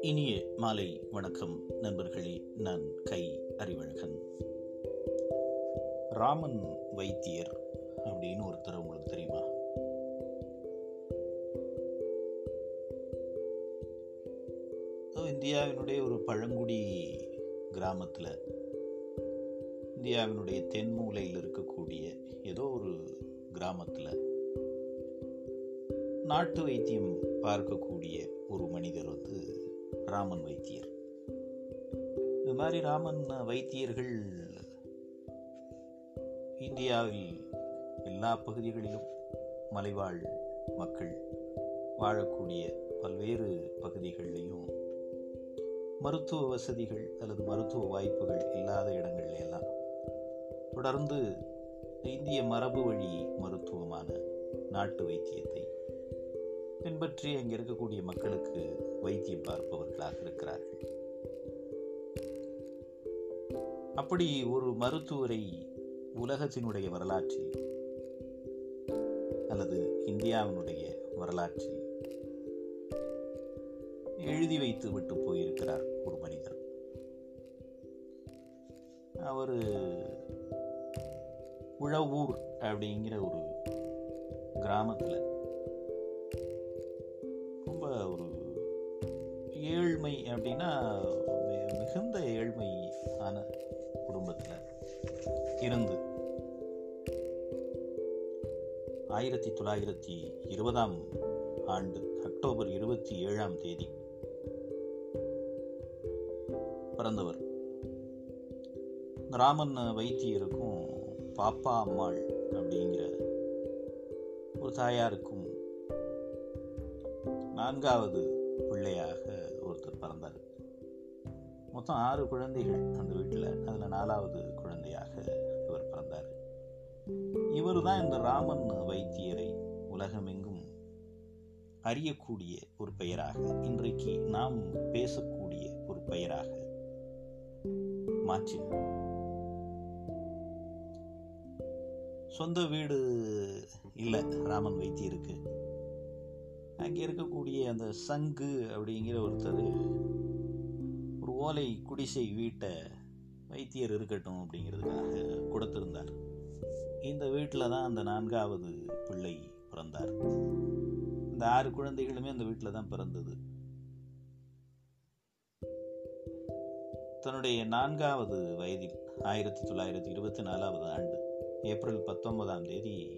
இனிய மாலை வணக்கம் நண்பர்களே. நான் கை அறிவழகன். ராமன் வைத்தியர் அப்படின்னு ஒருத்தர் உங்களுக்கு தெரியுமா? இந்தியாவினுடைய ஒரு பழங்குடி கிராமத்தில் இந்தியாவினுடைய தென்மூலையில் இருக்கக்கூடிய ஏதோ ஒரு கிராமத்தில் நாட்டு வைத்தியம் பார்க்கக்கூடிய ஒரு மனிதர் வந்து ராமன் வைத்தியர். இது மாதிரி ராமன் வைத்தியர்கள் இந்தியாவில் எல்லா பகுதிகளிலும் மலைவாழ் மக்கள் வாழக்கூடிய பல்வேறு பகுதிகளிலையும் மருத்துவ வசதிகள் அல்லது மருத்துவ வாய்ப்புகள் இல்லாத இடங்கள்ல எல்லாம் தொடர்ந்து இந்திய மரபு வழி மருத்துவமான நாட்டு வைத்தியத்தை பின்பற்றி அங்கே இருக்கக்கூடிய மக்களுக்கு வைத்தியம் பார்ப்பவர்களாக இருக்கிறார்கள். அப்படி ஒரு மருத்துவரை உலகத்தினுடைய வரலாற்றில் அல்லது இந்தியாவினுடைய வரலாற்றில் எழுதி வைத்து விட்டு போயிருக்கிறார் ஒரு மனிதர். அவர் உழவூர் அப்படிங்கிற ஒரு கிராமத்தில் ரொம்ப ஒரு ஏழ்மை அப்படின்னா மிகுந்த ஏழ்மை ஆன குடும்பத்தில் இருந்து ஆயிரத்தி தொள்ளாயிரத்தி இருபதாம் ஆண்டு அக்டோபர் இருபத்தி ஏழாம் தேதி பிறந்தவர். ராமன் வைத்தியருக்கும் பாப்பா அம்மாள் அப்படிங்கிற ஒரு தாயாருக்கும் நான்காவது பிள்ளையாக ஒருத்தர் பிறந்தார். மொத்தம் ஆறு குழந்தைகள் அந்த வீட்டில் அதில் நாலாவது குழந்தையாக இவர் பிறந்தார். இவர் தான் இந்த ராமன் வைத்தியரை உலகமெங்கும் அறியக்கூடிய ஒரு பெயராக இன்றைக்கு நாம் பேசக்கூடிய ஒரு பெயராக மாற்றினார். சொந்த வீடு இல்லை ராமன் வைத்தியருக்கு அங்கே இருக்கக்கூடிய அந்த சங்கு அப்படிங்கிற ஒருத்தர் ஒரு ஓலை குடிசை வீட்டை வைத்தியர் இருக்கட்டும் அப்படிங்கிறதுக்காக கொடுத்திருந்தார். இந்த வீட்டில் தான் அந்த நான்காவது பிள்ளை பிறந்தார். இந்த ஆறு குழந்தைகளுமே அந்த வீட்டில் தான் பிறந்தது. தன்னுடைய நான்காவது வயதில் ஆயிரத்தி தொள்ளாயிரத்தி இருபத்தி நாலாவது ஆண்டு ஏப்ரல் பத்தொன்பதாம் தேதி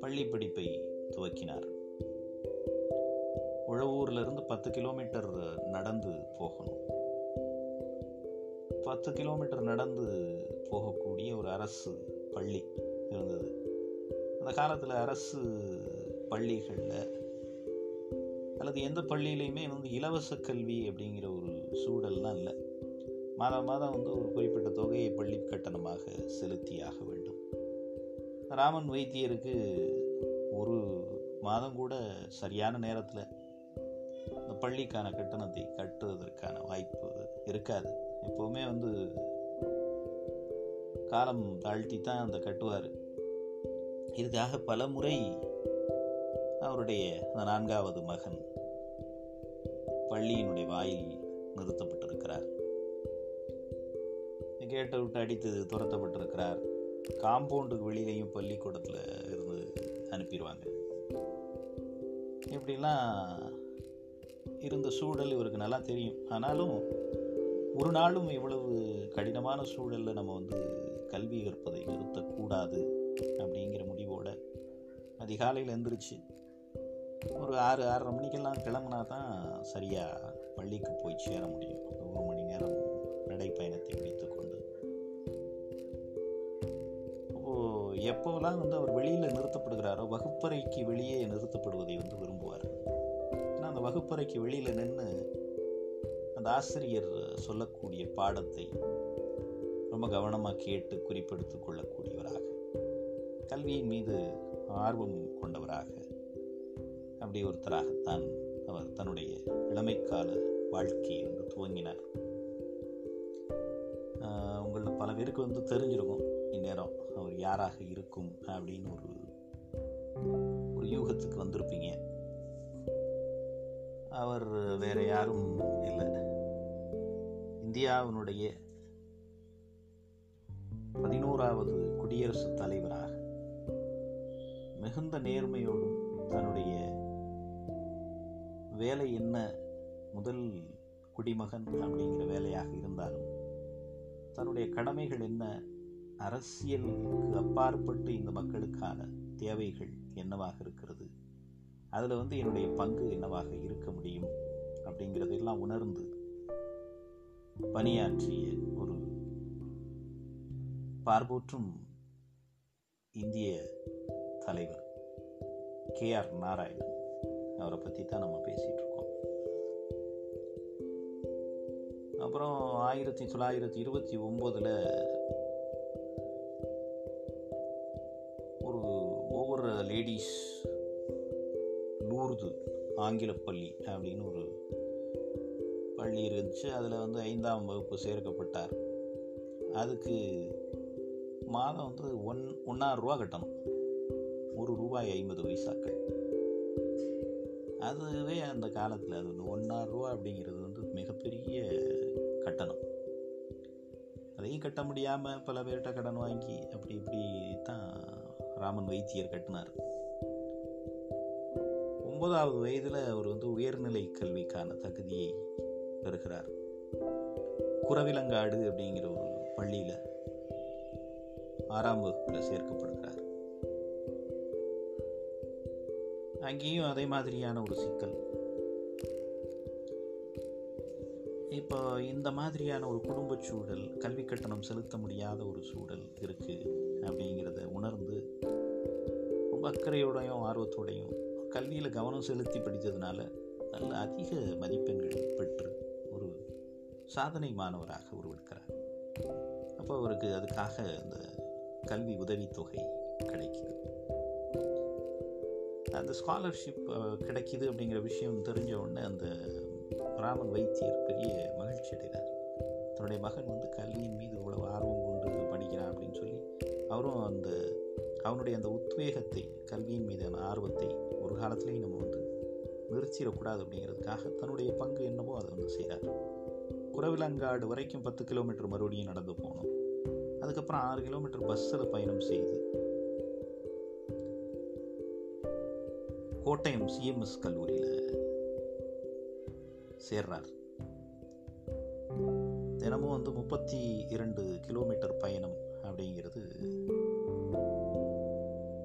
பள்ளி படிப்பை துவக்கினார். உழவூர்லேருந்து பத்து கிலோமீட்டர் நடந்து போகணும். பத்து கிலோமீட்டர் நடந்து போகக்கூடிய ஒரு அரசு பள்ளி இருந்தது. அந்த காலத்தில் அரசு பள்ளிகளில் அல்லது எந்த பள்ளியிலையுமே வந்து இலவச கல்வி அப்படிங்கிற ஒரு சூழல்லாம் இல்லை. மாதம் மாதம் வந்து ஒரு குறிப்பிட்ட தொகையை பள்ளி கட்டணமாக செலுத்தியாக வேண்டும். ராமன் வைத்தியருக்கு ஒரு மாதம் கூட சரியான நேரத்தில் இந்த பள்ளிக்கான கட்டணத்தை கட்டுவதற்கான வாய்ப்பு இருக்காது. எப்போவுமே வந்து காலம் தாழ்த்தி தான் அந்த கட்டுவார். இதுக்காக பல முறை அவருடைய அந்த நான்காவது மகன் பள்ளியினுடைய வாயில் நிறுத்தப்பட்டிருக்கிறார். கேட்டை விட்டு அடித்து துரத்தப்பட்டிருக்கிறார். காம்பவுண்டுக்கு வெளியிலையும் பள்ளிக்கூடத்தில் இருந்து அனுப்பிடுவாங்க இப்படிலாம் இருந்த சூழல் இவருக்கு நல்லா தெரியும். ஆனாலும் ஒரு நாளும் இவ்வளவு கடினமான சூழலில் நம்ம வந்து கல்வி கற்பதை நிறுத்தக்கூடாது அப்படிங்கிற முடிவோட அதிகாலையில் எந்திரிச்சு ஒரு ஆறு ஆறரை மணிக்கெல்லாம் கிளம்புனா தான் சரியாக பள்ளிக்கு போய் சேர முடியும். ஒரு மணி நேரம் நடைப்பயணத்தை முடித்துக்கொண்டு எப்போல்லாம் எப்போவெல்லாம் வந்து அவர் வெளியில் நிறுத்தப்படுகிறாரோ வகுப்பறைக்கு வெளியே நிறுத்தப்படுவதை வந்து விரும்புவார். ஏன்னா அந்த வகுப்பறைக்கு வெளியில் நின்று அந்த ஆசிரியர் சொல்லக்கூடிய பாடத்தை ரொம்ப கவனமாக கேட்டு குறிப்பெடுத்து கொள்ளக்கூடியவராக கல்வியின் மீது ஆர்வம் கொண்டவராக அப்படி ஒருத்தராகத்தான் அவர் தன்னுடைய இளமைக்கால வாழ்க்கையை வந்து துவங்கினார். உங்களில் பல பேருக்கு வந்து தெரிஞ்சிருக்கும். இந்நேரம் அவர் யாராக இருக்கும் அப்படின்னு ஒரு இடத்துக்கு வந்திருப்பீங்க. அவர் வேற யாரும் இல்லை. இந்தியாவினுடைய பதினோராவது குடியரசுத் தலைவராக மிகுந்த நேர்மையோடும் தன்னுடைய வேலை என்ன முதல் குடிமகன் அப்படிங்கிற வேலையாக இருந்தாலும் தன்னுடைய கடமைகள் என்ன அரசியலுக்கு அப்பாற்பட்டு இந்த மக்களுக்கான தேவைகள் என்னவாக இருக்கிறது? அதில் வந்து என்னுடைய பங்கு என்னவாக இருக்க முடியும்? அப்படிங்கிறதெல்லாம் உணர்ந்து பணியாற்றிய ஒரு பார்போற்றும் இந்திய தலைவர் கே ஆர் நாராயணன் அவரை பற்றி தான் நம்ம பேசிகிட்டு இருக்கோம். அப்புறம் ஆயிரத்தி தொள்ளாயிரத்தி இருபத்தி ஒம்போதில் லேடிஸ் லூர்து ஆங்கிலப்பள்ளி அப்படின்னு ஒரு பள்ளி இருந்துச்சு. அதில் வந்து ஐந்தாம் வகுப்பு சேர்க்கப்பட்டார். அதுக்கு மாதம் வந்து ஒன் ஒன்றாயிரம் ரூபா கட்டணும். ஒரு ரூபாய் ஐம்பது பைசாக்கள். அதுவே அந்த காலத்தில் அது வந்து ஒன்றாயிரம் ரூபா அப்படிங்கிறது வந்து மிகப்பெரிய கட்டணம். அதையும் கட்ட முடியாமல் பல பேர்கிட்ட கடன் வாங்கி அப்படி இப்படி தான் ராமன் வைத்தியர் கட்டினார். ஒன்பதாவது வயதில் அவர் வந்து உயர்நிலை கல்விக்கான தகுதியை பெறுகிறார். குறவிலங்காடு அப்படிங்கிற ஒரு பள்ளியில் ஆறாம் வகுப்பில் சேர்க்கப்படுகிறார். அங்கேயும் அதே மாதிரியான ஒரு சிக்கல். இப்போ இந்த மாதிரியான ஒரு குடும்ப சூழல் கல்வி கட்டணம் செலுத்த முடியாத ஒரு சூழல் இருக்குது அப்படிங்கிறத உணர்ந்து ரொம்ப அக்கறையோடையும் ஆர்வத்தோடையும் கல்வியில் கவனம் செலுத்தி படித்ததுனால நல்ல அதிக மதிப்பெண்கள் பெற்று ஒரு சாதனை மாணவராக உருவெடுக்கிறார். அப்போ அவருக்கு அதுக்காக அந்த கல்வி உதவித்தொகை கிடைக்குது. அந்த ஸ்காலர்ஷிப் கிடைக்குது அப்படிங்கிற விஷயம் தெரிஞ்ச உடனே அந்த ராமன் வைத்தியர் பெரிய மகிழ்ச்சி அடைகிறார். தன்னுடைய மகன் வந்து கல்வியின் மீது இவ்வளவு ஆர்வம் கொண்டு படிக்கிறான் அப்படின்னு சொல்லி அவரும் அந்த அவனுடைய அந்த உத்வேகத்தை கல்வியின் மீதான ஆர்வத்தை ஒரு காலத்திலேயே நம்ம வந்து நிறுத்திடக்கூடாது அப்படிங்கிறதுக்காக தன்னுடைய பங்கு என்னவோ அதை வந்து செய்கிறார். குரவிலங்காடு வரைக்கும் பத்து கிலோமீட்டர் மறுபடியும் நடந்து போகணும். அதுக்கப்புறம் ஆறு கிலோமீட்டர் பஸ்ஸில் பயணம் செய்து கோட்டயம் சிஎம்எஸ் கல்லூரியில் சேர்றார். தினமும் வந்து முப்பத்தி இரண்டு கிலோமீட்டர் பயணம் அப்படிங்கிறது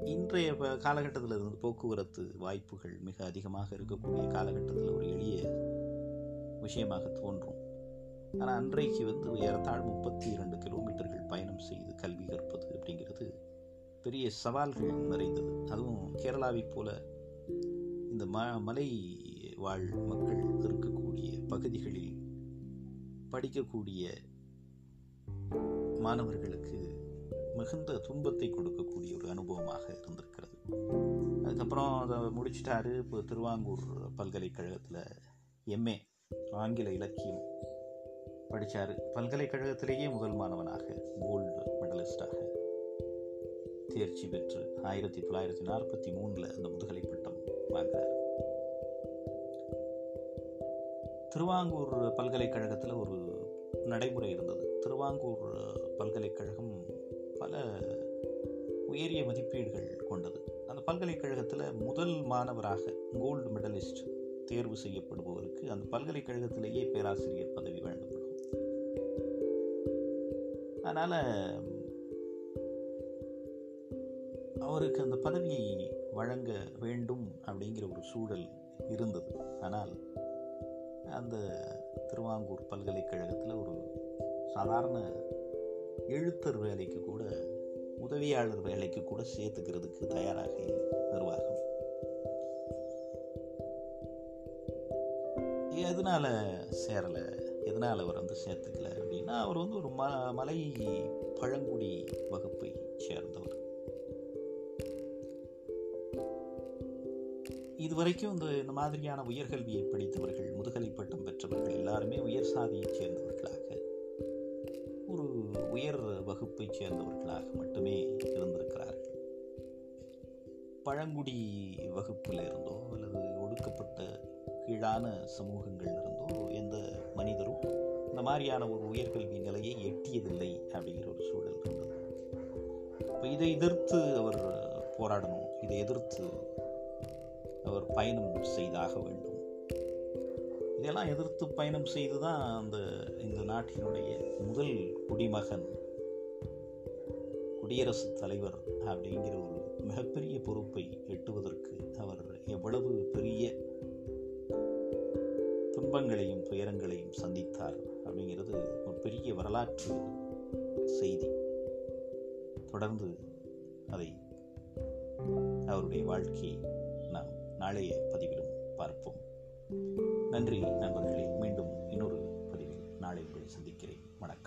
இன்றைய காலகட்டத்தில் இருந்து போக்குவரத்து வாய்ப்புகள் மிக அதிகமாக இருக்கக்கூடிய காலகட்டத்தில் ஒரு எளிய விஷயமாக தோன்றும். ஆனால் அன்றைக்கு வந்து ஏறத்தாழ் முப்பத்தி இரண்டு கிலோமீட்டர்கள் பயணம் செய்து கல்வி கற்பது அப்படிங்கிறது பெரிய சவால்கள் நிறைந்தது. அதுவும் கேரளாவைப் போல இந்த ம மலை வாழ் மக்கள் இருக்கக்கூடிய பகுதிகளில் படிக்கக்கூடிய மாணவர்களுக்கு மிகுந்த துன்பத்தை கொடுக்கக்கூடிய ஒரு அனுபவமாக இருந்திருக்கிறது. அதுக்கப்புறம் அதை முடிச்சிட்டாரு இப்போ திருவாங்கூர் பல்கலைக்கழகத்தில் எம்ஏ ஆங்கில இலக்கியம் படித்தார் பல்கலைக்கழகத்திலேயே முதல் மாணவனாக கோல்டு மெடலிஸ்டாக தேர்ச்சி பெற்று ஆயிரத்தி தொள்ளாயிரத்தி நாற்பத்தி மூணில் அந்த முதுகலை பட்டம் வாங்குறார். திருவாங்கூர் பல்கலைக்கழகத்தில் ஒரு நடைமுறை இருந்தது. திருவாங்கூர் பல்கலைக்கழகம் உயரிய மதிப்பீடுகள் கொண்டது. அந்த பல்கலைக்கழகத்தில் முதல் மாணவராக கோல்டு மெடலிஸ்ட் தேர்வு செய்யப்படுபவருக்கு அந்த பல்கலைக்கழகத்திலேயே பேராசிரியர் பதவி வழங்கப்படும். அதனால் அவருக்கு அந்த பதவியை வழங்க வேண்டும் அப்படிங்கிற ஒரு சூழல் இருந்தது. ஆனால் அந்த திருவாங்கூர் பல்கலைக்கழகத்தில் ஒரு சாதாரண எழுத்தர் வேலைக்கு கூட உதவியாளர் வேலைக்கு கூட சேர்த்துக்கிறதுக்கு தயாராக நிர்வாகம். எதனால சேரலை? எதனால் அவர் வந்து சேர்த்துக்கல அப்படின்னா அவர் வந்து ஒரு ம மலை பழங்குடி வகுப்பை சேர்ந்தவர். இதுவரைக்கும் இந்த இந்த மாதிரியான உயர்கல்வியை படித்தவர்கள் முதுகலை பட்டம் பெற்றவர்கள் எல்லாருமே உயர் சாதியைச் சேர்ந்தவர்களாக வகுப்பைச் சேர்ந்தவர்களாக மட்டுமே இருந்திருக்கிறார்கள். பழங்குடி வகுப்பில் இருந்தோ அல்லது ஒடுக்கப்பட்ட கீழான சமூகங்கள் இருந்தோ எந்த மனிதரும் இந்த மாதிரியான ஒரு உயர்கல்வி நிலையை எட்டியதில்லை அப்படிங்கிற ஒரு சூழல் இருந்தது. இப்போ இதை எதிர்த்து அவர் போராடணும் இதை எதிர்த்து அவர் பயணம் செய்தாக வேண்டும். இதெல்லாம் எதிர்த்து பயணம் செய்து தான் அந்த இந்த நாட்டினுடைய முதல் குடிமகன் குடியரசுத் தலைவர் அப்படிங்கிற ஒரு மிகப்பெரிய பொறுப்பை எட்டுவதற்கு அவர் எவ்வளவு பெரிய துன்பங்களையும் துயரங்களையும் சந்தித்தார் அப்படிங்கிறது ஒரு பெரிய வரலாற்று செய்தி. தொடர்ந்து அதை அவருடைய வாழ்க்கையை நாம் நாளைய பதிவிலும் பார்ப்போம். நன்றி நண்பர்களே மீண்டும் இன்னொரு பதிவில் நாளை உங்களை சந்திக்கிறேன். வணக்கம்.